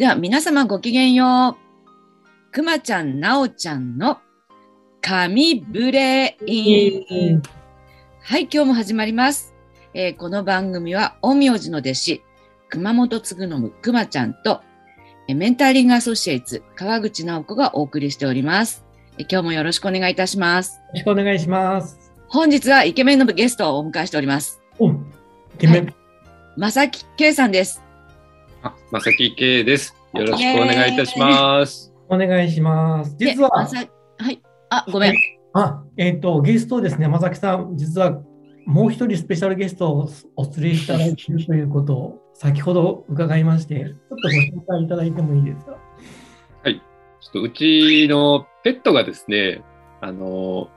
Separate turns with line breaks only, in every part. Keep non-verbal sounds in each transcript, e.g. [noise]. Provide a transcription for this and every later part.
では皆様ごきげんよう。くまちゃん、なおちゃんの神ブレイン。はい、今日も始まります。えーこの番組は、陰陽師の弟子、熊本つぐのむくまちゃんと、えーメンターリングアソシエイツ、川口直子がお送りしております。えー今日もよろしくお願いいたします。
よろしくお願いします。
本日はイケメンのゲストをお迎えしております。
お、イケメン。
まさきけいさんです。
あ、まさきけいです。よろしくお願いいたします。
お願いします。
で
実は
ま、さはい。あ、ごめん。
あ、えっ、と、ゲストですね、まさきさん、実はもう一人スペシャルゲストをお連れいただいているということを先ほど伺いまして、ちょっとご紹介いただいてもいいですか？
ちょっとうちのペットがですね、あの、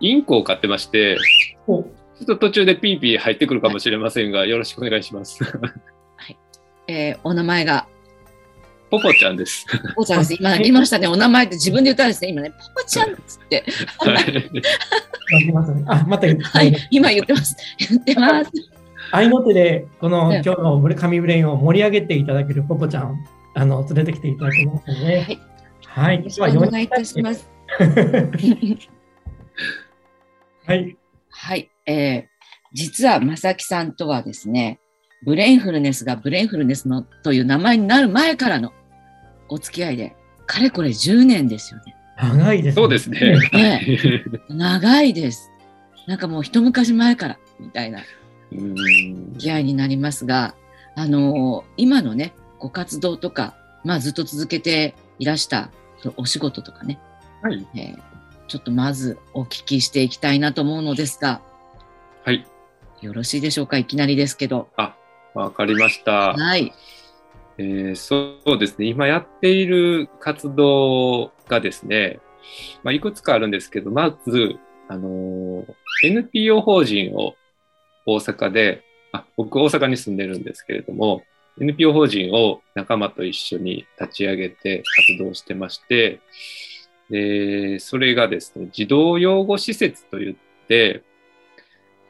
インコを飼ってまして、
お、
ちょっと途中でピーピー入ってくるかもしれませんが、よろしくお願いします。
えーお名前が、
ポポちゃんです。
ポポちゃんです。今言いましたね。お名前って自分で言ったんですね。今ね、ポポちゃんっつって。
はい。
あ、また言って、
はい、今言ってます。言ってます。
合いの手で、この
ね
今日のブレ神ブレインを盛り上げていただけるポポちゃん、あの、連れてきていただきますので、
はい。
はい。
よろしくお願いいたします。[laughs]
はい。
はい。えー実は、まさきさんとはですね、ブレインフルネスがブレインフルネスのという名前になる前からのお付き合いで、かれこれ10年ですよね。
長いですね。
そうですね。
ね [laughs] 長いです。なんかもう一昔前から、みたいな
うん
付き合いになりますが、あのー今のね、ご活動とか、まあずっと続けていらしたお仕事とかね、
はい。
えーちょっとまずお聞きしていきたいなと思うのですが、
はい。
よろしいでしょうか？いきなりですけど。
わかりました。
はい。
えーそうですね。今やっている活動がですね、まあ、いくつかあるんですけど、まず、あのー NPO 法人を大阪で、あ僕大阪に住んでるんですけれども、NPO 法人を仲間と一緒に立ち上げて活動してまして、で、それがですね、児童養護施設といって、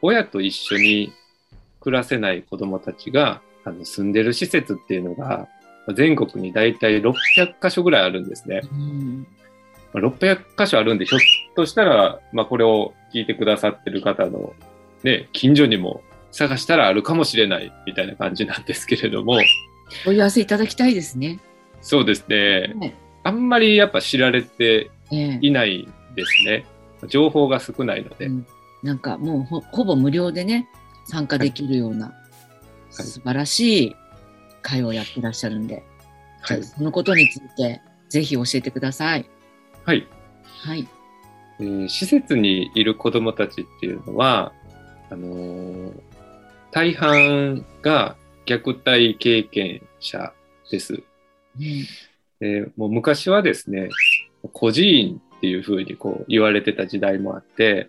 親と一緒に暮らせない子供たちがあの住んでる施設っていうのが、まあ全国に大体600箇所ぐらいあるんですね。
うん
まあ600箇所あるんで、ひょっとしたら、まあ、これを聞いてくださってる方の、ね、近所にも探したらあるかもしれないみたいな感じなんですけれども、
お問い合わせいただきたいですね。
そうですね。
ね
あんまりやっぱ知られて
ええ
いないですね。情報が少ないので。
うんなんかもうほほぼ無料でね、参加できるような素晴らしい会をやってらっしゃるんで、
はい。
そのことについてぜひ教えてください。
はい。
はい。
えー施設にいる子どもたちっていうのは、あのー大半が虐待経験者です。
ね
でもう昔はですね、孤児院っていうふうにこう言われてた時代もあって、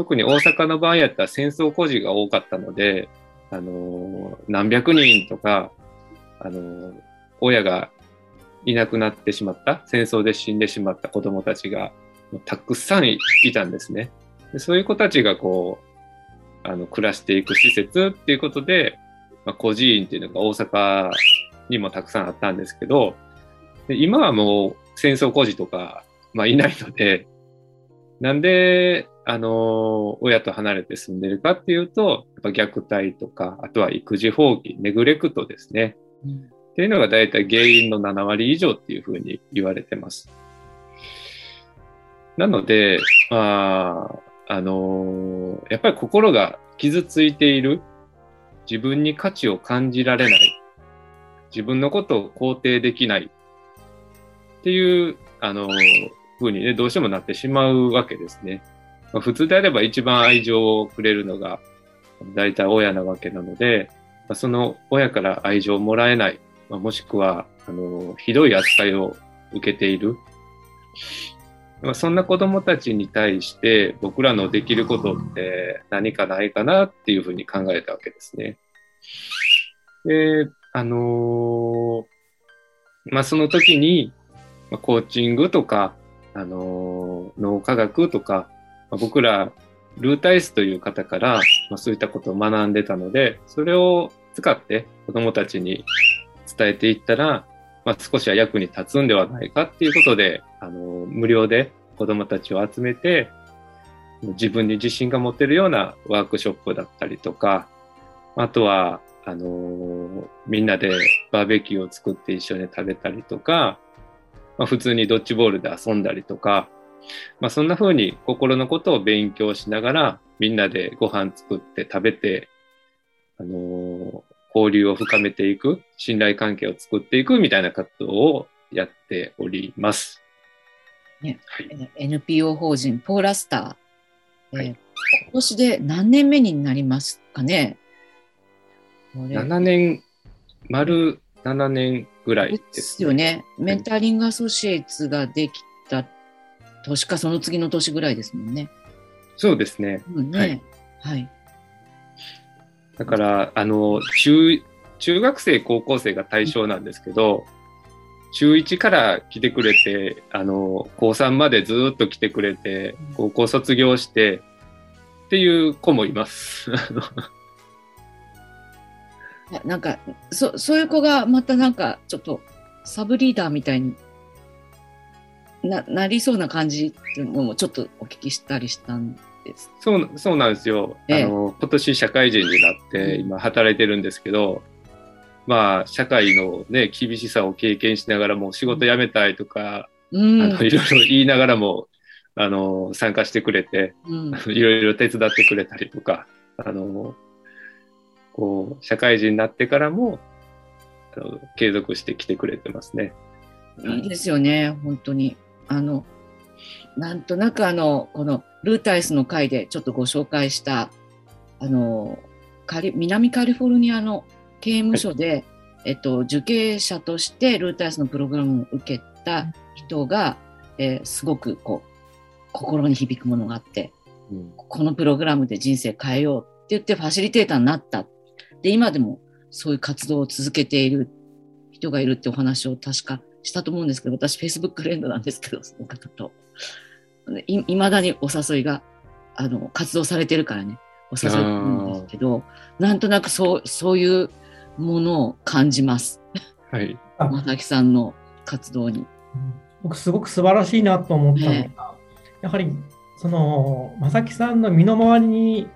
特に大阪の場合やったら戦争孤児が多かったので、あの何百人とか、あの親がいなくなってしまった、戦争で死んでしまった子供たちがたくさんいたんですね。でそういう子たちがこう、あの、暮らしていく施設っていうことで、まあ、孤児院っていうのが大阪にもたくさんあったんですけど、で今はもう戦争孤児とか、まあ、いないので、なんで、あの親と離れて住んでるかっていうと、やっぱ虐待とか、あとは育児放棄、ネグレクトですね。
うん
っていうのが大体原因の7割以上っていうふうに言われてます。なので、まあ、あのやっぱり心が傷ついている、自分に価値を感じられない、自分のことを肯定できないっていう、あのふうにね、どうしてもなってしまうわけですね。まあ、普通であれば一番愛情をくれるのが大体親なわけなので、まあその親から愛情をもらえない、まあもしくは、あの、ひどい扱いを受けている。まあ、そんな子供たちに対して僕らのできることって何かないかなっていうふうに考えたわけですね。で、あのーまあ、その時に、コーチングとか、あのー脳科学とか、まあ僕らルータイスという方から、まあ、そういったことを学んでたので、それを使って子供たちに伝えていったら、まあ、少しは役に立つんではないかっていうことで、あの、無料で子供たちを集めて、自分に自信が持てるようなワークショップだったりとか、あとは、あのみんなでバーベキューを作って一緒に食べたりとか、まあ、普通にドッジボールで遊んだりとか、まあ、そんな風に心のことを勉強しながら、みんなでご飯作って食べて、あの交流を深めていく、信頼関係を作っていくみたいな活動をやっております。
ね、はい、NPO 法人ポーラスター、はい、えー、今年で何年目になりますかね
？7年、丸7年ぐらいです、
ですよね。メンタリングアソシエイツができた年かその次の年ぐらいですもんね。
そうですね。
うんね、はい、はい
だから、あの、中、中学生、高校生が対象なんですけど、中1から来てくれて、あの、高3までずっと来てくれて、高校卒業して、っていう子もいます。[laughs]
なんか、そ、そういう子がまたなんか、ちょっと、サブリーダーみたいにな、なりそうな感じっていうのもちょっとお聞きしたりしたんです。
そう、そうなんですよ。ええ、あの、今年社会人になって今働いてるんですけど、まあ、社会のね、厳しさを経験しながらも仕事辞めたいとか、うん、あのいろいろ言いながらも、あの、参加してくれて、うん、[laughs] いろいろ手伝ってくれたりとか、あの、こう、社会人になってからも、継続してきてくれてますね。
いいですよね、本当に。あの、なんとなくあの、このルータイスの回でちょっとご紹介した、あの、カリ南カリフォルニアの刑務所で、はい、えっと、受刑者としてルータイスのプログラムを受けた人が、えー、すごくこう、心に響くものがあって、うん、このプログラムで人生変えようって言ってファシリテーターになった。で、今でもそういう活動を続けている人がいるってお話を確かしたと思うんですけど、私 Facebook フレンドなんですけど、その方と。いいまだにお誘いが、あの、活動されてるからね、お誘いなんですけど、なんとなくそう、そういうものを感じます。
はい。
まさきさんの活動に。
僕、すごく素晴らしいなと思ったのが、ね、やはり、その、まさきさんの身の回りに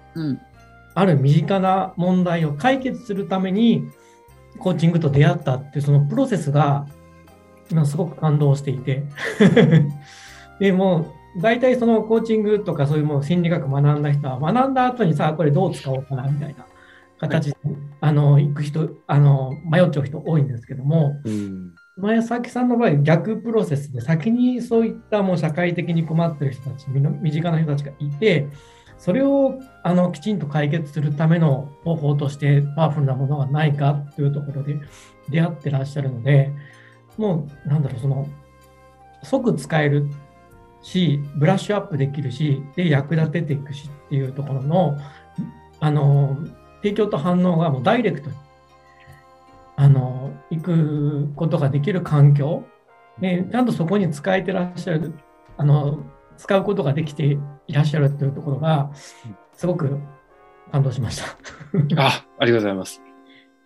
ある身近な問題を解決するために、コーチングと出会ったっていうそのプロセスが今すごく感動していて。[laughs] でも大体そのコーチングとかそういうもう心理学学んだ人は学んだ後にさあこれどう使おうかなみたいな形で、はい、あの行く人あの迷っちゃう人多いんですけども、うん、前崎さんの場合逆プロセスで先にそういったもう社会的に困ってる人たち身近な人たちがいてそれをあのきちんと解決するための方法としてパワフルなものがないかというところで出会ってらっしゃるのでもうなんだろうその即使えるしブラッシュアップできるしで役立てていくしっていうところのあの提供と反応がもうダイレクトにあの行くことができる環境でちゃんとそこに使えてらっしゃるあの使うことができていらっしゃるというところがすごく感動しました
あありがとうございます。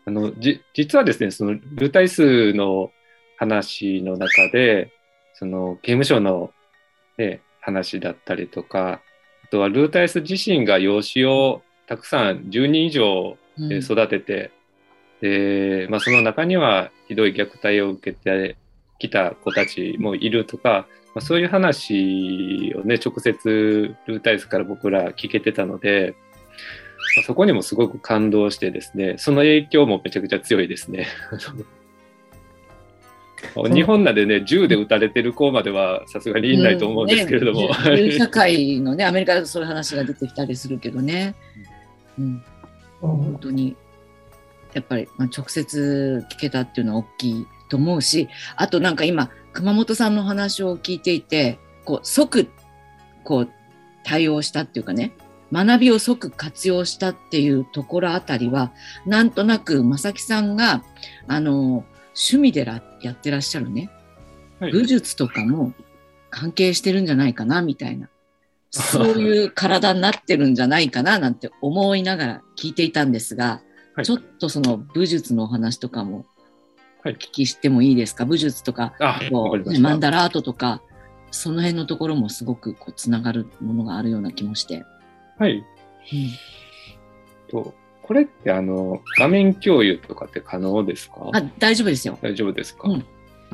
あのじ実はですねそのルタイ数の話の中で、その刑務所の、ね、話だったりとか、あとはルータイス自身が養子をたくさん10人以上育てて、うん、で、まあ、その中にはひどい虐待を受けてきた子たちもいるとか、まあ、そういう話をね、直接ルータイスから僕ら聞けてたので、まあ、そこにもすごく感動してですね、その影響もめちゃくちゃ強いですね。[laughs] 日本なんでね、銃で撃たれてる子まではさすがにいないと思うんですけれども。
うんね、社会のね、アメリカだとそういう話が出てきたりするけどね。うん、本当に、やっぱり、まあ、直接聞けたっていうのは大きいと思うし、あとなんか今、熊本さんの話を聞いていて、こう即こう対応したっていうかね、学びを即活用したっていうところあたりは、なんとなく正木さんが、あの、趣味でらやってらっしゃるね、はい、武術とかも関係してるんじゃないかなみたいな、[laughs] そういう体になってるんじゃないかななんて思いながら聞いていたんですが、はい、ちょっとその武術のお話とかもお聞きしてもいいですか、武術とか、こうね、マンダラートとか、その辺のところもすごくこうつながるものがあるような気もして。
はい。うん、とこれってあの画面共有とかって可能ですか？
あ大丈夫ですよ。
大丈夫ですか、
うん、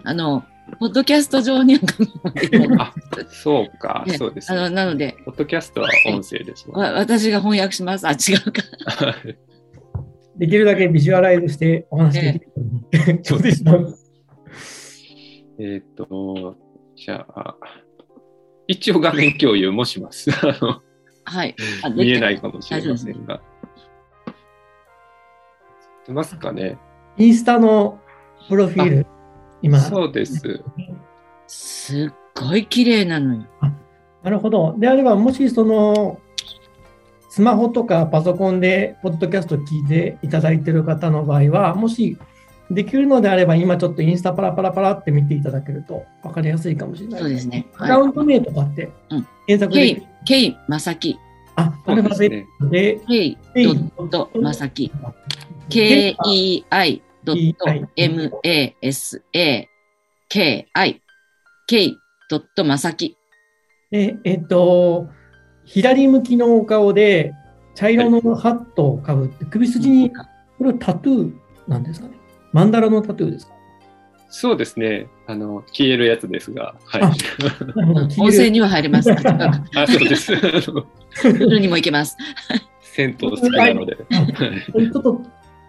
あのポッドキャスト上には
あそうか、ね、そうです、
ね、あのなので、
ポッドキャストは音声ですもん、
ね、私が翻訳します。あ、違うか。[laughs]
できるだけビジュアライズしてお話しできる。そうです。[laughs]
えっと、じゃあ、一応画面共有もします。
はい。
見えないかもしれませんが。出ますかね。
インスタのプロフィール、
今。そうです。
すっごい綺麗なのよ。
なるほど。であれば、もしその、スマホとかパソコンでポッドキャスト聞いていただいている方の場合は、もしできるのであれば、今ちょっとインスタパラパラパラって見ていただけると分かりやすいかもしれない
そうですね。
アカウント名とかって
検索でうん、ケイ・ケイ・ドット・マサキ。K-E-I ドット M-A-S-A-K-I。ケイ・ドット・マサキ。
え、えっと、左向きのお顔で、茶色のハットをかぶって、首筋に、これはタトゥーなんですかね？マンダラのタトゥーですか？
そうですね。あの、消えるやつですが。はい。[laughs]
温泉には入れます。[laughs] あ、
そうです。
プールにも行けます。
銭湯好きなので。ち
ょっと、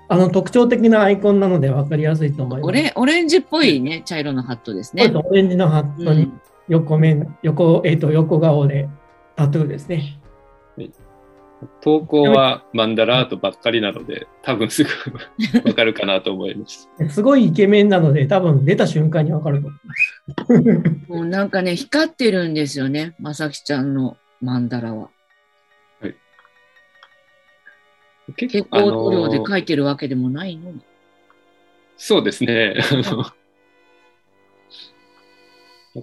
あの、特徴的なアイコンなので分かりやすいと思います。オレ
オレンジっぽいね、茶色のハットですね。
オレンジのハットに横面、横、えっ、ー、と、横顔でタトゥーですね。
投稿はマンダラートばっかりなので、多分すぐわかるかなと思います。[laughs]
すごいイケメンなので、多分出た瞬間にわかると
思います。[laughs] もうなんかね、光ってるんですよね、まさきちゃんのマンダラは。結構塗料で描いてるわけでもないの
そうですね。[laughs]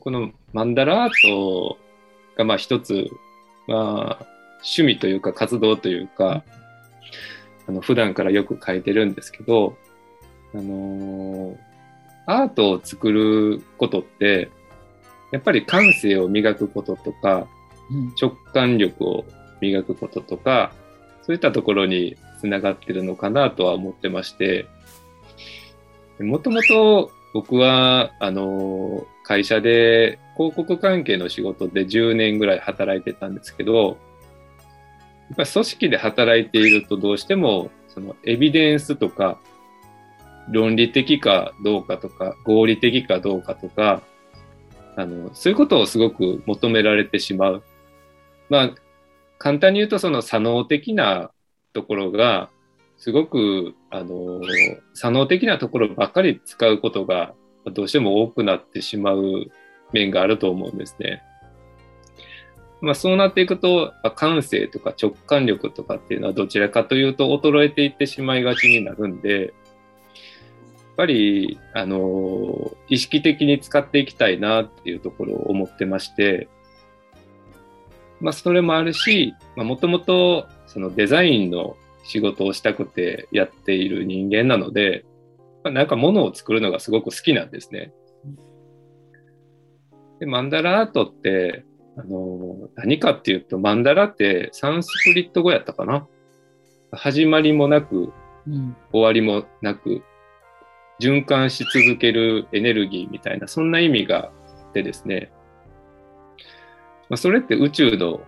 このマンダラートがまあ一つ、まあ、趣味というか活動というか、あの普段からよく書いてるんですけど、あのー、アートを作ることって、やっぱり感性を磨くこととか、うん、直感力を磨くこととか、そういったところにつながってるのかなとは思ってまして、もともと僕は、あの、会社で広告関係の仕事で10年ぐらい働いてたんですけど、やっぱ組織で働いているとどうしてもそのエビデンスとか論理的かどうかとか合理的かどうかとかあのそういうことをすごく求められてしまう。まあ簡単に言うとその左脳的なところがすごくあの左脳的なところばっかり使うことがどうしても多くなってしまう面があると思うんですね。まあ、そうなっていくと、感性とか直感力とかっていうのはどちらかというと衰えていってしまいがちになるんで、やっぱり、あの、意識的に使っていきたいなっていうところを思ってまして、まあ、それもあるし、もともと、そのデザインの仕事をしたくてやっている人間なので、まあ、なんか物を作るのがすごく好きなんですね。で、マンダラアートって、あの、何かっていうと、マンダラってサンスクリット語やったかな？始まりもなく、うん、終わりもなく、循環し続けるエネルギーみたいな、そんな意味があってですね、まあ、それって宇宙の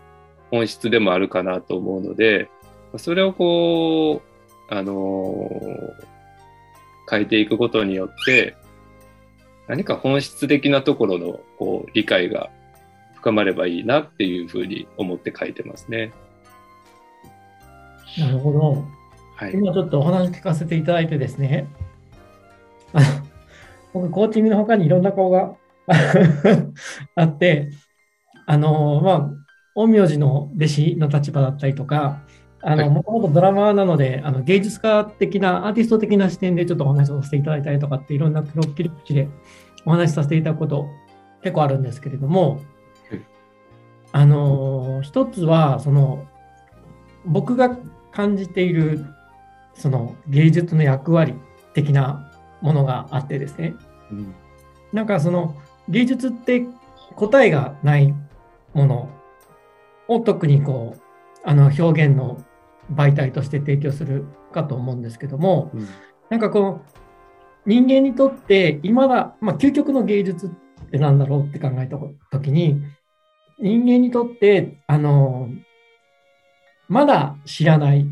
本質でもあるかなと思うので、それをこう、あのー、変えていくことによって、何か本質的なところのこう理解が深まればいいなっていうふうに思って書いてますね。
なるほど。はい、今ちょっとお話聞かせていただいてですね、[laughs] 僕、コーチングの他にいろんな顔が [laughs] あって、あの、まあ、陰陽師の弟子の立場だったりとか、あの、もともとドラマーなので、あの芸術家的な、アーティスト的な視点でちょっとお話をさせていただいたりとかって、いろんな切り口でお話しさせていただくこと結構あるんですけれども、あの一つはその僕が感じているその芸術の役割的なものがあってですね、うん、なんかその芸術って答えがないものを特にこうあの表現の媒体として提供するかと思うんですけども、うん、なんかこう人間にとって今だ、まあ、究極の芸術って何だろうって考えた時に人間にとってあのまだ知らない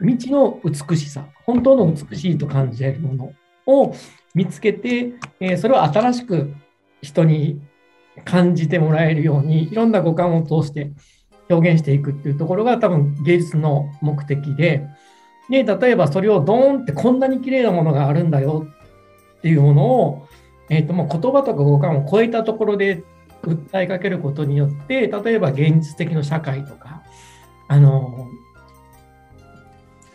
未知の美しさ本当の美しいと感じるものを見つけて、えー、それを新しく人に感じてもらえるようにいろんな五感を通して表現していくっていうところが多分芸術の目的でで例えばそれをドーンってこんなに綺麗なものがあるんだよっていうものを、えーと、もう言葉とか五感を超えたところで訴えかけることによって例えば現実的な社会とかあの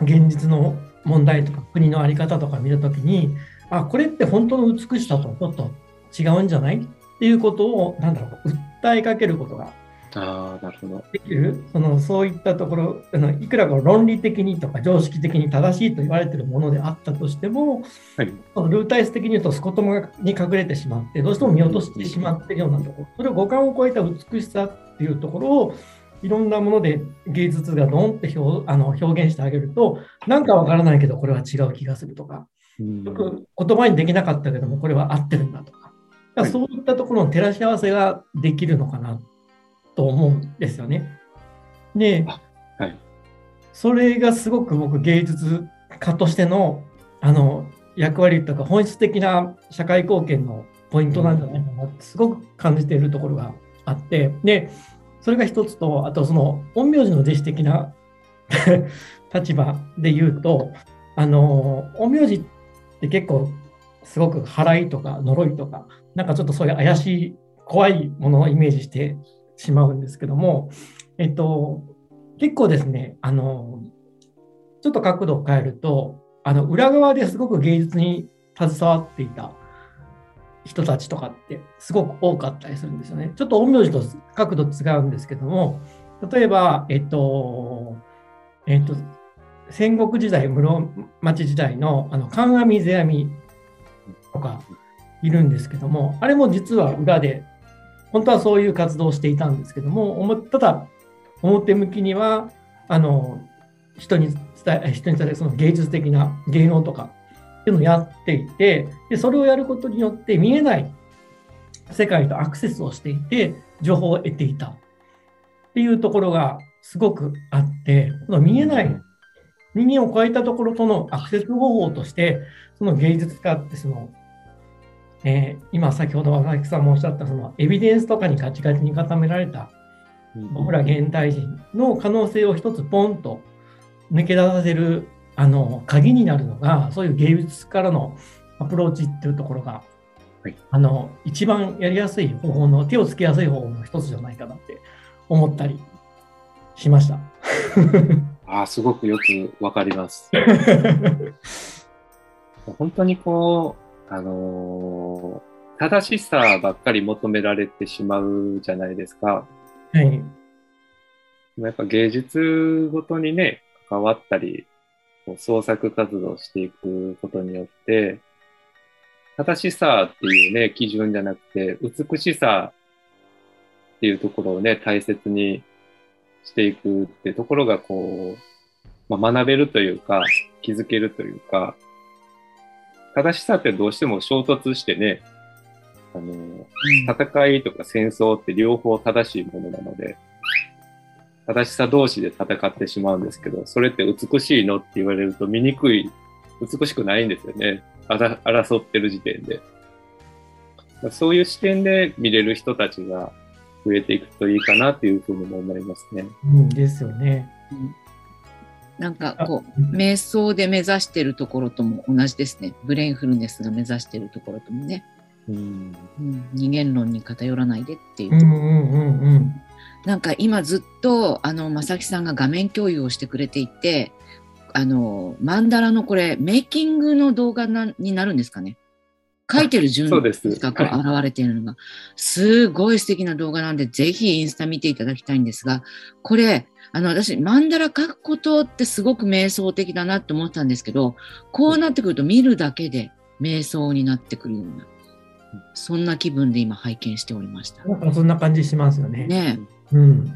現実の問題とか国の在り方とか見るときにあこれって本当の美しさとちょっと違うんじゃないっていうことをなんだろう訴えかけることが
あなるほど。
できる？そのそういったところあのいくらか論理的にとか常識的に正しいと言われているものであったとしても、はい、ルータイス的に言うとスコトモに隠れてしまってどうしても見落としてしまっているようなところ。それを五感を超えた美しさっていうところをいろんなもので芸術がドンって表あの表現してあげるとなんかわからないけどこれは違う気がするとか、よく言葉にできなかったけどもこれは合ってるんだとかかそういったところの照らし合わせができるのかなと思うんですよね。で、はい、それがすごく僕芸術家としてのあの役割とか本質的な社会貢献のポイントなんじゃないかなってすごく感じているところがあって。でそれが一つとあとその陰陽師の弟子的な [laughs] 立場で言うとあの陰陽師って結構すごく払いとか呪いとかなんかちょっとそういう怪しい怖いものをイメージしてしまうんですけども、えっと、結構ですね、あの、ちょっと角度を変えると、あの、裏側ですごく芸術に携わっていた人たちとかってすごく多かったりするんですよね。ちょっと陰陽師と角度違うんですけども、例えば、えっと、えっと、戦国時代、室町時代のあの観阿弥世阿弥とかいるんですけども、あれも実は裏で本当はそういう活動をしていたんですけども、ただ、表向きには、あの、人に伝え、人に伝えるその芸術的な芸能とかっていうのをやっていて、で、それをやることによって見えない世界とアクセスをしていて、情報を得ていた。っていうところがすごくあって、その見えない人間を超えたところとのアクセス方法として、その芸術家ってそのえー、今先ほど若木さんもおっしゃったそのエビデンスとかにガチガチに固められた僕ら現代人の可能性を一つポンと抜け出させるあの鍵になるのがそういう芸術からのアプローチっていうところが、はい、あの一番やりやすい方法の手をつけやすい方法の一つじゃないかなって思ったりしました。[laughs]
あすごくよくわかります。[laughs] 本当にこうあのー、正しさばっかり求められてしまうじゃないですか。はい。やっぱ芸術ごとにね、関わったり、創作活動していくことによって、正しさっていうね、基準じゃなくて、美しさっていうところをね、大切にしていくってところが、こう、まあ、学べるというか、気づけるというか、正しさってどうしても衝突してね、あの、戦いとか戦争って両方正しいものなので、正しさ同士で戦ってしまうんですけど、それって美しいのって言われると見にくい、美しくないんですよね。争ってる時点で。そういう視点で見れる人たちが増えていくといいかなっていうふうにも思いますね。
うん、ですよね。
なんかこう瞑想で目指してるところとも同じですね。ブレインフルネスが目指してるところともね、うん、うん、二元論に偏らないでっていう,、うんうんうんうん、なんか今ずっとあの正木さんが画面共有をしてくれていてあのマンダラのこれメイキングの動画なになるんですかね。書いてる順が現れているのが、すごい素敵な動画なんで、ぜひインスタ見ていただきたいんですが、これ、あの、私、マンダラ書くことってすごく瞑想的だなって思ったんですけど、こうなってくると見るだけで、瞑想になってくるような、そんな気分で今拝見しておりました。
なんかそんな感じしますよね。
ね
うん。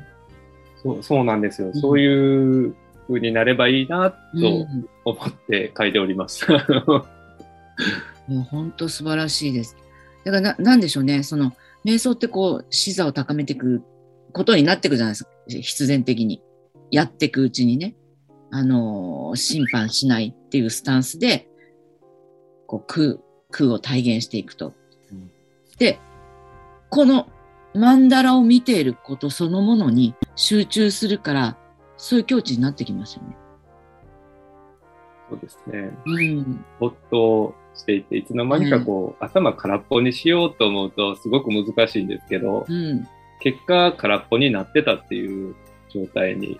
そうそうなんですよ。
うん
そういう風になればいいなと
うん
思って書いております。[laughs]
もう本当素晴らしいです。だからな、なんでしょうね。その、瞑想ってこう、視座を高めていくことになっていくじゃないですか。必然的に。やっていくうちにね。あのー審判しないっていうスタンスで、こう、空、空を体現していくと。
うん
で、この曼荼羅を見ていることそのものに集中するから、そういう境地になってきますよね。
そうですね。
うん。
没頭していて、いつの間にかこう、頭空っぽにしようと思うとすごく難しいんですけど、
うん。
結果空っぽになってたっていう状態に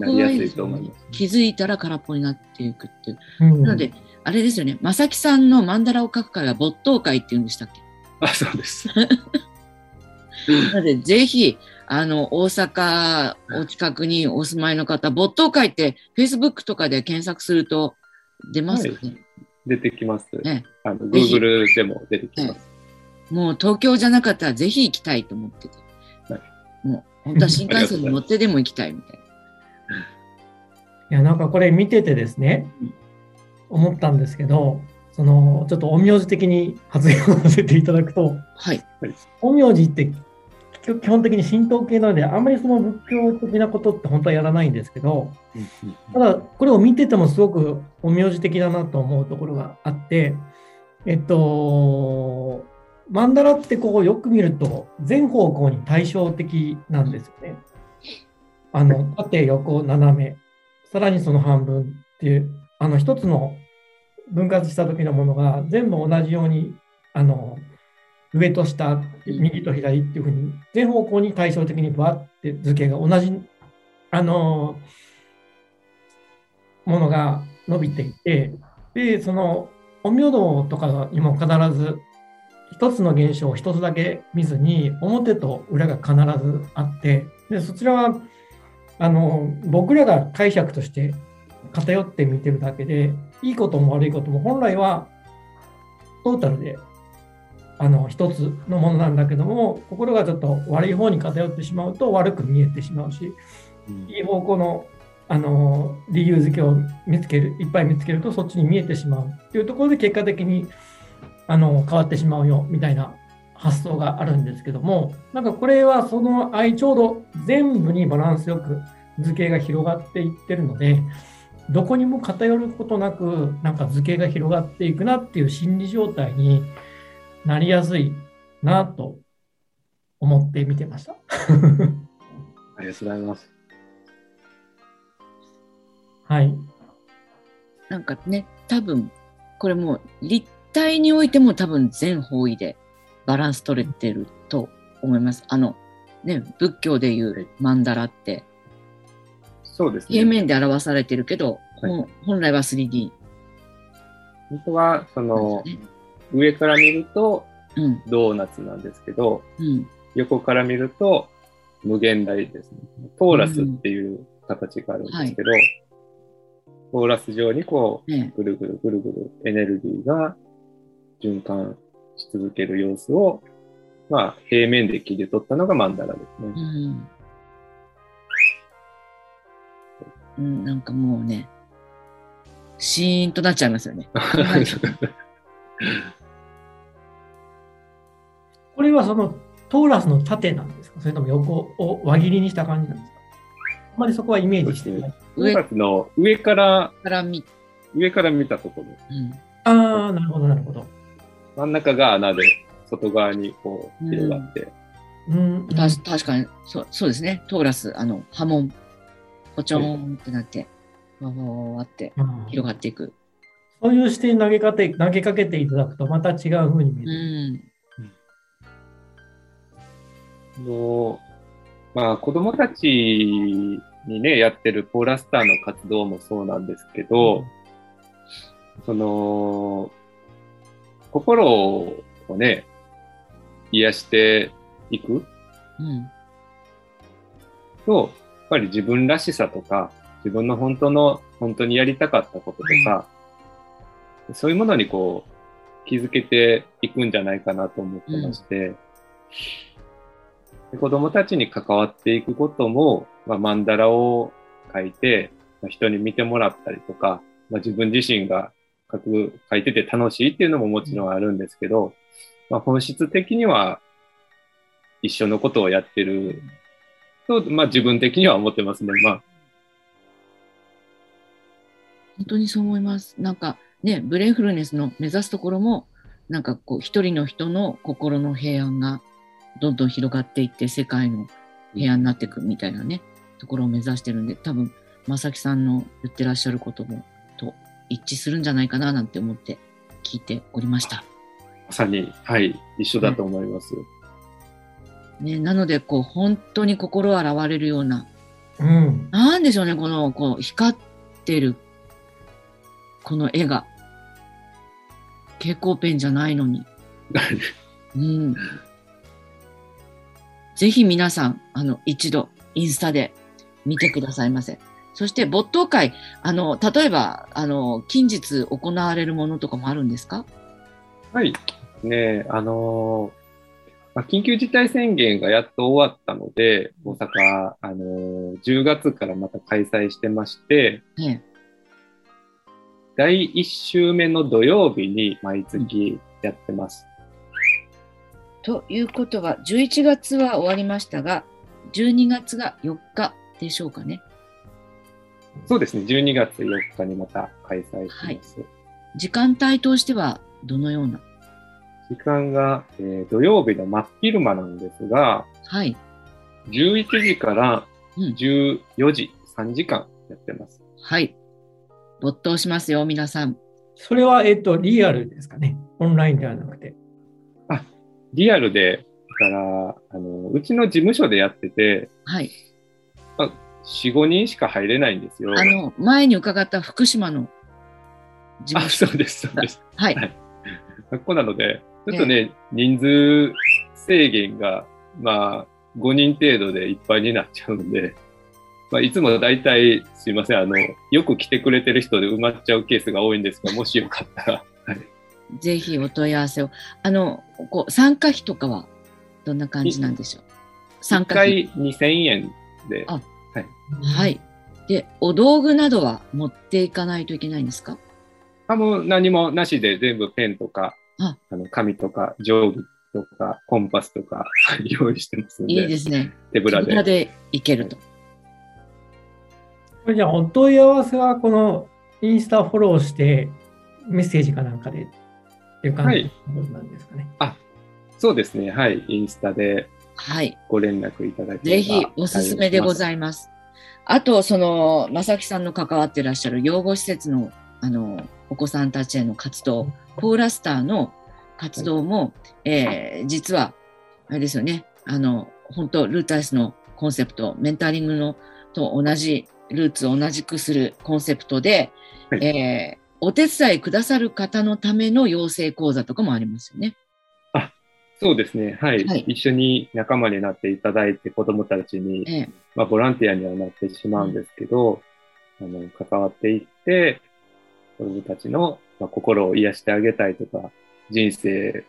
なりやすいと思います。
気づいたら空っぽになっていくっていう。
うん
なので、あれですよね、正木さんの曼荼羅を描く会は没頭会っていうんでしたっけ？
あ、そうです。[laughs]
なので、ぜひ、あの、大阪お近くにお住まいの方、没頭会って Facebook とかで検索すると出ますかね、
出てきます。
ね
あの、Google でも出てきます。
もう東京じゃなかったらぜひ行きたいと思ってて。
はい
もう、本当は新幹線に乗ってでも行きたいみたいな。
いや、なんかこれ見ててですね
うん、
思ったんですけど、その、ちょっと陰陽師的に発言をさせていただくと、
はい。
陰陽師って基基本的に神道系なので、あんまりその仏教的なことって本当はやらないんですけど、ただ、これを見ててもすごく陰陽師的だなと思うところがあって、えっと、曼荼羅ってこうよく見ると全方向に対照的なんですよね。あの、縦、横、斜め、さらにその半分っていう、あの一つの分割した時のものが全部同じように、あの、上と下、右と左っていうふうに、全方向に対照的にバーって図形が同じ、あの、ものが伸びていて、で、その、陰陽道とかにも必ず、一つの現象を一つだけ見ずに、表と裏が必ずあって、で、そちらは、あの、僕らが解釈として偏って見てるだけで、いいことも悪いことも本来はトータルで、あの、一つのものなんだけども、心がちょっと悪い方に偏ってしまうと悪く見えてしまうし、いい方向のあの理由付けを見つける、いっぱい見つけるとそっちに見えてしまう。っていうところで結果的にあの変わってしまうよみたいな発想があるんですけども、なんかこれはその愛ちょうど全部にバランスよく図形が広がっていってるので、どこにも偏ることなく、なんか図形が広がっていくなっていう心理状態になりやすいなと思って見てました。[laughs]
ありがとうございます。
はい。
なんかね、多分、これもう立体においても多分全方位でバランス取れてると思います。あの、ね、仏教でいう曼荼羅って。
そうですね。
平面で表されてるけど、
はい。
本来は 3D
本当は、その
ね。
上から見ると
うん、
ドーナツなんですけど、
うん、
横から見ると無限大ですね。トーラスっていう形があるんですけど、トーラス状にこ
ね
う、ぐるぐるぐるぐるエネルギーが循環し続ける様子を、まあ、平面で切り取ったのが曼荼羅です
う
ね。
ん。うん、なんかもうね、シーンとなっちゃいますよね。[laughs]
これはそのトーラスの縦なんですか？それとも横を輪切りにした感じなんですか？あんまりそこはイメージしてない。
トーラスの上から、
から見、
上から見たところ、
うん、
ああ、なるほど、なるほど。
真ん中が穴で、外側にこう広がって、
うん、
たし確かにそうそうですね。トーラス、あの、波紋、ポチョーンってなって、わわわわって
うん
広がっていく。
そういう視点に投げかけ投げかけていただくと、また違う風に見え
う
る。
ん。
の、まあ、子供たちにね、やってるポーラスターの活動もそうなんですけど、その、心をね、癒していく
うん。
と、やっぱり自分らしさとか、自分の本当の、本当にやりたかったこととか、そういうものにこう、気づけていくんじゃないかなと思ってまして、うん、子供たちに関わっていくことも、まあ、マンダラを書いて、まあ、人に見てもらったりとか、まあ、自分自身が書く、書いてて楽しいっていうのももちろんあるんですけど、まあ、本質的には一緒のことをやってると、まあ、自分的には思ってますね。まあ、
本当にそう思います。なんかね、ブレインフルネスの目指すところも、なんかこう、一人の人の心の平安がどんどん広がっていって、世界の平安になっていくみたいなね、ところを目指してるんで、多分、正木さんの言ってらっしゃることも、一致するんじゃないかななんて思って聞いておりました。
まさに、はい、一緒だと思います。
ね、ねなので、こう、本当に心洗われるような、
うん、
なんでしょうね、この、こう、光ってるこの絵が。蛍光ペンじゃないのに。[laughs] うん。ぜひ皆さん、あの、一度、インスタで見てくださいませ。そして、没頭会、あの、例えば、あの、近日行われるものとかもあるんですか？
はい。ねあのまあ、緊急事態宣言がやっと終わったので、大阪、あの10月からまた開催してまして、
ね、
第1週目の土曜日に毎月やってます。
ということは、11月は終わりましたが、12月が4日でしょうかね。
そうですね、12月4日にまた開催します。はい、
時間帯としてはどのような？
時間が、えー、土曜日の真っ昼間なんですが、
はい、
11時から14時、うん、3時間やってます。
はい。没頭しますよ、皆さん。
それは、えっと、リアルですかね？オンラインではなくて。
あ、リアルで、だから、あの、うちの事務所でやってて、
はい。
あ、4、5人しか入れないんですよ。
あの、前に伺った福島の
事務所。あ、そうです、そうです。
はい。はい、
学校なので、ちょっとね、え人数制限が、まあ、5人程度でいっぱいになっちゃうんで、まあ、いつも大体、すいません、あの、よく来てくれてる人で埋まっちゃうケースが多いんですが、[laughs] もしよかったら、はい。
ぜひお問い合わせを。あの、こう、参加費とかはどんな感じなんでしょう？
参加費。1回2000円で。
あ、はい。はい。で、お道具などは持っていかないといけないんですか？
あもう何もなしで全部ペンとか、ああの紙とか定規とかコンパスとか [laughs] 用意してますので。
いいですね。
手ぶらで。
手ぶらでいけると。
じゃあ、お問い合わせは、このインスタフォローして、メッセージかなんかでっていう感じなんですかね。
はい、あそうですね。はい。インスタでご連絡いただけ
れば、ぜひおすすめでございます。あと、その、正木さんの関わってらっしゃる養護施設の、あの、お子さんたちへの活動、コーラスターの活動も、はい、えー、実は、あれですよね。あの、本当ルータイスのコンセプト、メンタリングのと同じルーツを同じくするコンセプトで、はい、えー、お手伝いくださる方のための養成講座とかもありますよね。
あそうですね、はい、はい、一緒に仲間になっていただいて、子どもたちに、えまあ、ボランティアにはなってしまうんですけど、うん、あの関わっていって、子どもたちの、まあ、心を癒してあげたいとか、人生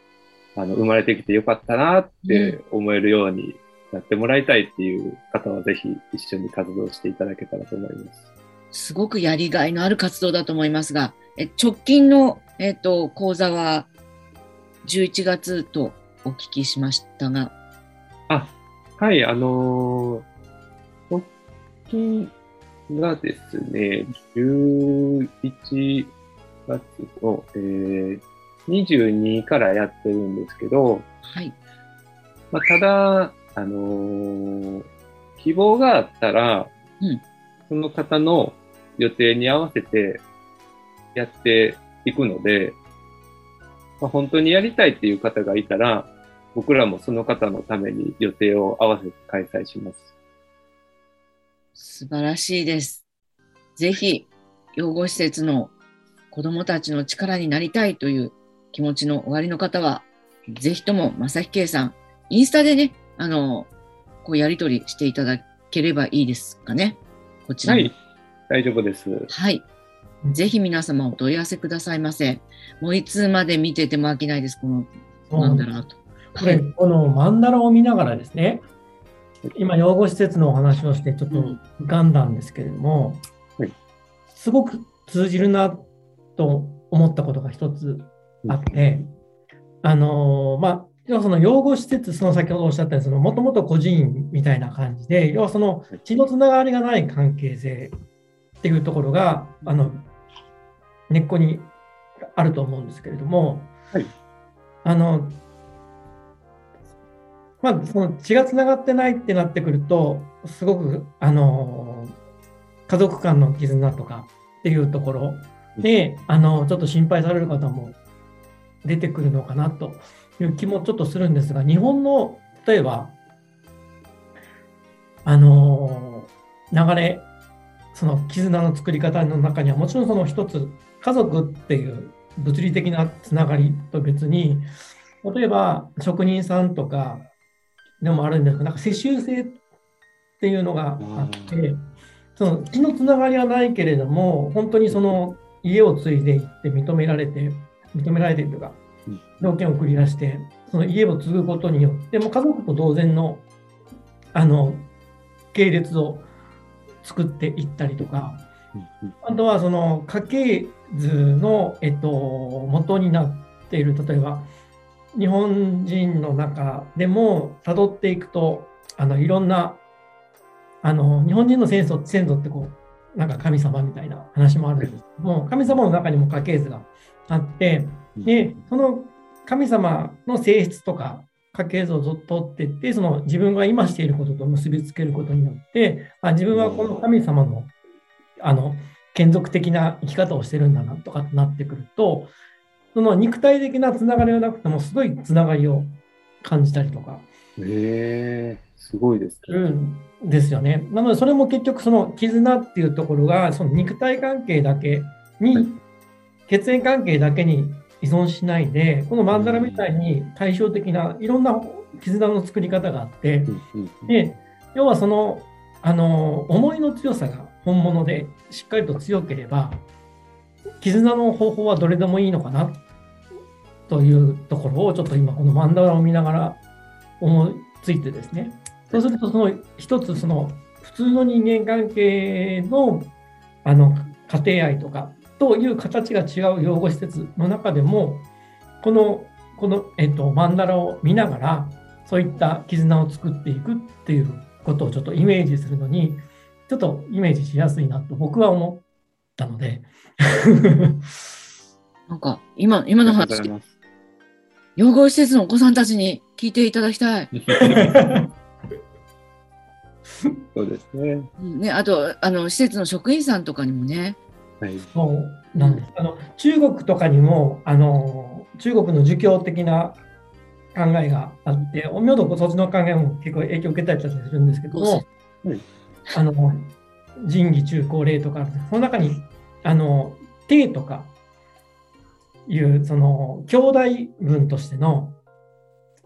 あの生まれてきてよかったなって思えるように、やってもらいたいっていう方はぜひ一緒に活動していただけたらと思います。
すごくやりがいのある活動だと思いますが、え直近の、えーと、講座は11月とお聞きしましたが。
あ、はい、あのー、直近がですね、11月の、えー、22からやってるんですけど、
はい。
まあ、ただ、あのー、希望があったら、
うん、
その方の予定に合わせてやっていくので、まあ、本当にやりたいっていう方がいたら、僕らもその方のために予定を合わせて開催します。
素晴らしいです。ぜひ、養護施設の子供たちの力になりたいという気持ちのおありの方は、ぜひとも、正木圭さん、インスタでね、あの、こうやり取りしていただければいいですかね。こちら。
はい。大丈夫です。
はい。ぜひ皆様お問い合わせくださいませ。もういつまで見てても飽きないです、このマンダラと。
これ、このマンダラを見ながらですね、今、養護施設のお話をしてちょっと浮かんだんですけれども、
はい、
すごく通じるなと思ったことが一つあって、あのまあ、要はその養護施設、その先ほどおっしゃったように、もともと個人みたいな感じで、要はその血のつながりがない関係性っていうところが、あの根っこにあると思うんですけれども、
はい、
あのまあ、その血がつながってないってなってくると、すごく、あの家族間の絆とかっていうところで、あのちょっと心配される方も出てくるのかなという気もちょっとするんですが、日本の例えば、あの流れ、その絆の作り方の中にはもちろんその一つ家族っていう物理的なつながりと別に例えば職人さんとかでもあるんですけどなんか世襲制っていうのがあってその血のつながりはないけれども本当にその家を継いでいって認められて認められているというか条件を繰り出してその家を継ぐことによっても家族と同然のあの系列を作っていったりとかあとはその家系図の、えっと、元になっている例えば日本人の中でも辿っていくとあのいろんなあの日本人の先祖先祖ってこうなんか神様みたいな話もあるんですけども神様の中にも家系図があってでその神様の性質とか家系図をずっと取っていってその自分が今していることと結びつけることによってあ自分はこの神様のあの眷属的な生き方をしてるんだなとかってなってくるとその肉体的なつながりはなくてもすごいつながりを感じたりとか。
へえすごいです、
ね。うんですよね。なのでそれも結局その絆っていうところがその肉体関係だけに、はい、血縁関係だけに依存しないでこの曼荼羅みたいに対照的ないろんな絆の作り方があって、で要はそのあの思いの強さが本物でしっかりと強ければ絆の方法はどれでもいいのかな？というところをちょっと今この曼荼羅を見ながら思いついてですね。そうするとその一つその普通の人間関係のあの家庭愛とかという形が違う養護施設の中でもこのこの、えっと、曼荼羅を見ながらそういった絆を作っていくっていうことをちょっとイメージするのにちょっとイメージしやすいなと僕は思ったので
なんか今今の話養護施設のお子さんたちに聞いていただきたい。[laughs]
そうですね。
ね、あと、あの施設の職員さんとかにもね。
はい、そうなんです。あの中国とかにもあの中国の儒教的な考えがあって、陰陽道そっちの考えも結構影響を受けたりするんですけども、はい、あの仁義中高礼とかその中にあの帝とかいうその兄弟分としての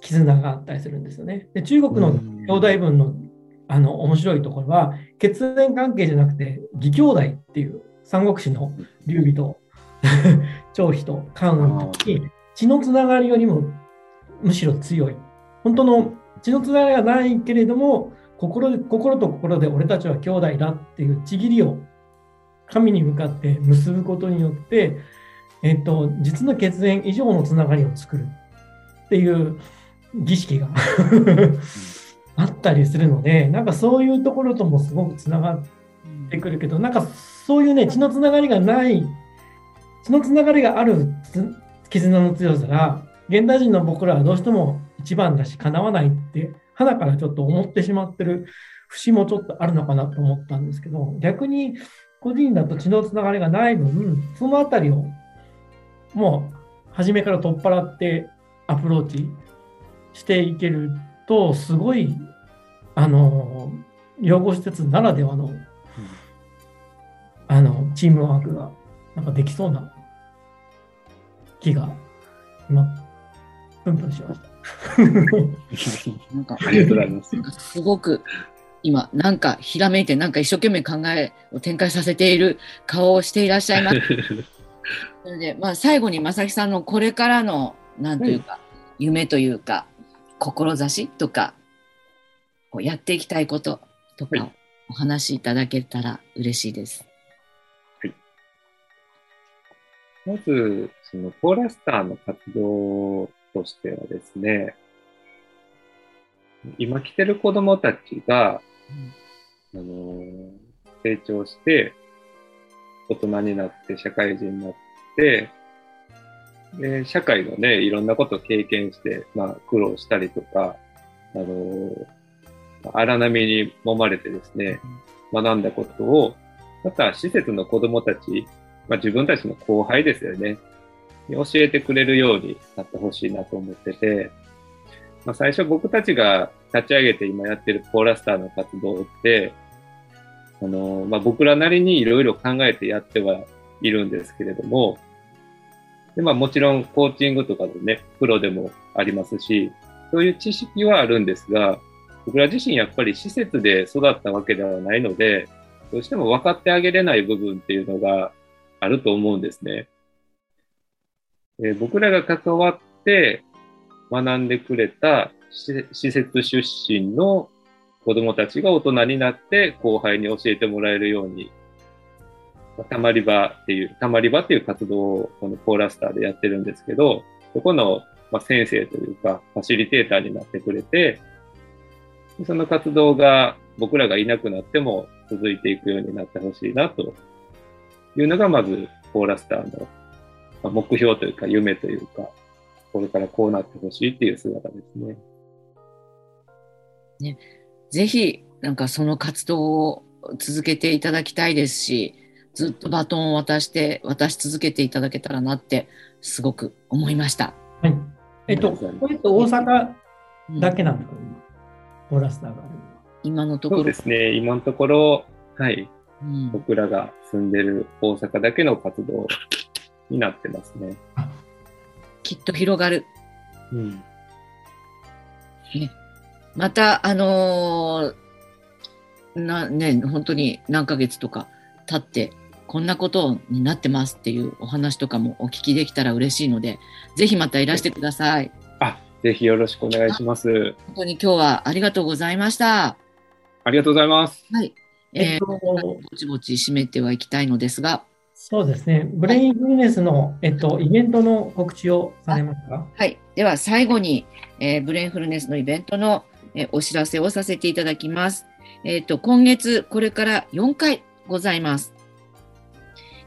絆があったりするんですよね。で中国の兄弟分のあの面白いところは血縁関係じゃなくて義兄弟っていう三国志の劉備と [laughs] 張飛と関羽の時に血のつながりよりもむしろ強い。本当の血のつながりがないけれども心で心と心で俺たちは兄弟だっていうちぎりを神に向かって結ぶことによって、えっと、実の血縁以上のつながりを作るっていう儀式があったりするのでなんかそういうところともすごくつながってくるけどなんかそういうね血のつながりがない血のつながりがある絆の強さが現代人の僕らはどうしても一番だし叶わないって花からちょっと思ってしまってる節もちょっとあるのかなと思ったんですけど、逆に個人だと血のつながりがない分、そのあたりをもう初めから取っ払ってアプローチしていけると、すごい、あの、養護施設ならではの、あの、チームワークがなんかできそうな気が今、プンプンしました。[laughs] [laughs]
なんか、ありがとうございます。すごく今、なんかひらめいて、なんか一生懸命考えを展開させている顔をしていらっしゃいます。[laughs] それで、まあ、最後に正木さんのこれからの、なんというか、夢というか、志とか、こうやっていきたいこととか、お話しいただけたら嬉しいです。はい。
まず、その、ポーラスターの活動としてはですね、今来てる子供たちが、うん、あの成長して、大人になって、社会人になって、で、社会のね、いろんなことを経験して、まあ、苦労したりとか、あの荒波に揉まれてですね、学んだことを、また施設の子供たち、まあ、自分たちの後輩ですよね、教えてくれるようになってほしいなと思ってて、まあ、最初僕たちが立ち上げて今やってるポーラスターの活動って、あの、まあ、僕らなりにいろいろ考えてやってはいるんですけれども、で、まあもちろんコーチングとかでね、プロでもありますし、そういう知識はあるんですが、僕ら自身やっぱり施設で育ったわけではないので、どうしても分かってあげれない部分っていうのがあると思うんですね。えー、僕らが関わって学んでくれた施設出身の子供たちが大人になって後輩に教えてもらえるように、たまり場っていう、たまり場っていう活動をこのポーラスターでやってるんですけど、そこの、ま先生というか、ファシリテーターになってくれて、その活動が僕らがいなくなっても続いていくようになってほしいなというのがまずポーラスターの目標というか夢というか、これからこうなってほしいっていう姿ですね。
ね、ぜひなんかその活動を続けていただきたいですし、ずっとバトンを渡して、渡し続けていただけたらなって、すごく思いました。
はい。えっと、これって大阪だけなんですか、うんボラスターがある
今のところ。
そうですね、今のところ、はい、うん、僕らが住んでる大阪だけの活動になってますね。
きっと広がる。
うん。
ね、また、あのー、な、ね、本当に何ヶ月とか経って、こんなことになってますっていうお話とかもお聞きできたら嬉しいので、ぜひまたいらしてください。
あ、ぜひよろしくお願いします。
本当に今日はありがとうございました。
ありがとうございます。
はい。えー、えっと、ぼちぼち締めてはいきたいのですが。
そうですね。ブレインフルネスの、えっと、イベントの告知をされますか？
はい。では最後に、えー、ブレインフルネスのイベントの、えー、お知らせをさせていただきます。えっ、と、今月これから4回ございます。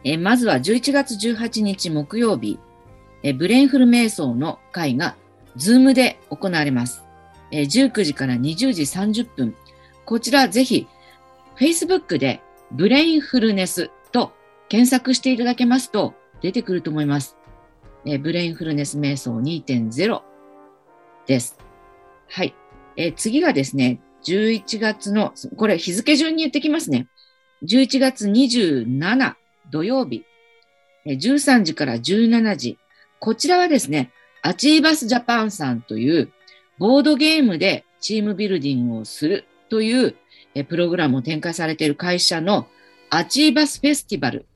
えー、まずは11月18日木曜日、えブレインフルネス瞑想の会がズームで行われます。えー、19時から20時30分。こちらぜひ、Facebook でブレインフルネスと検索していただけますと出てくると思います。え、ブレインフルネス瞑想2.0です。はい。え、次がですね、11月の、これ日付順に言ってきますね。11月27土曜日、13時から17時。こちらはですね、アチーバスジャパンさんというボードゲームでチームビルディングをするというプログラムを展開されている会社のアチーバスフェスティバル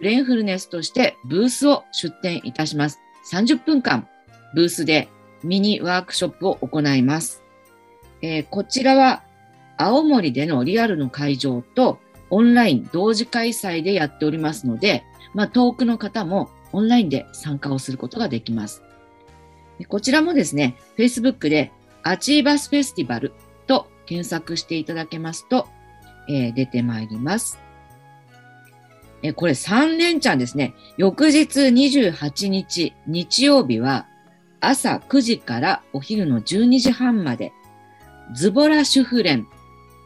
ブレインフルネスとしてブースを出展いたします。30分間ブースでミニワークショップを行います。えー、こちらは青森でのリアルの会場とオンライン同時開催でやっておりますので、まあ、遠くの方もオンラインで参加をすることができます。こちらもですね、Facebook でアチーバスフェスティバルと検索していただけますと、えー、出てまいります。えこれ3連チャンですね。翌日28日日曜日は朝9時からお昼の12時半までズボラ主婦連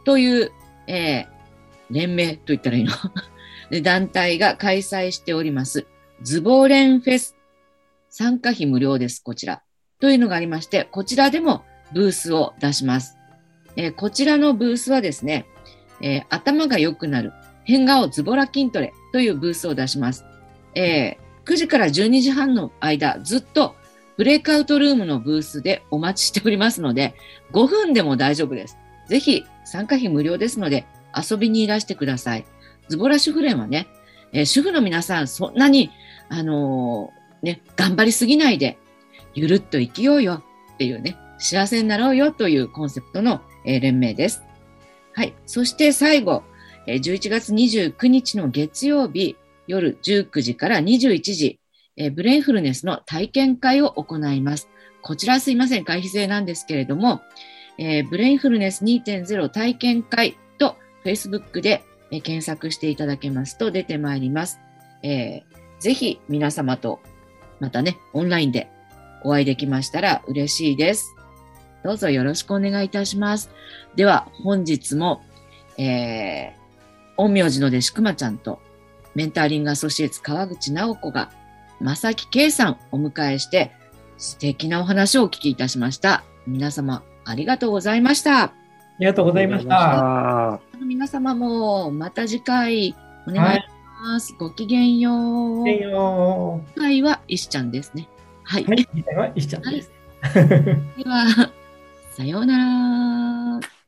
という、えー、連盟と言ったらいいの？[laughs] 団体が開催しておりますズボレンフェス。参加費無料です、こちら。というのがありまして、こちらでもブースを出します。えー、こちらのブースはですね、えー、頭が良くなる変顔ズボラ筋トレというブースを出します。えー、9時から12時半の間、ずっとブレイクアウトルームのブースでお待ちしておりますので、5分でも大丈夫です。ぜひ参加費無料ですので、遊びにいらしてください。ズボラ主婦連はね、えー、主婦の皆さん、そんなに、あのー、ね、頑張りすぎないで、ゆるっと生きようよっていうね、幸せになろうよというコンセプトの、えー、連盟です。はい。そして最後、11月29日の月曜日、夜19時から21時、ブレインフルネスの体験会を行います。こちらすいません、会費制なんですけれども、ブレインフルネス2.0体験会と Facebook で、検索していただけますと出てまいります。えー、ぜひ皆様とまたね、オンラインでお会いできましたら嬉しいです。どうぞよろしくお願いいたします。では、本日も、え、陰陽師の弟子熊ちゃんと、メンターリングアソシエイツ川口直子が、正木圭さんをお迎えして、素敵なお話をお聞きいたしました。皆様、ありがとうございました。あ
りがとうございました。
皆様も、また次回、お願いします。はい、ごきげんよう。
ごきげんよ
う。次回は石ちゃんですね。はい。
はい、次回は石ちゃんです。
はい、では、さようなら。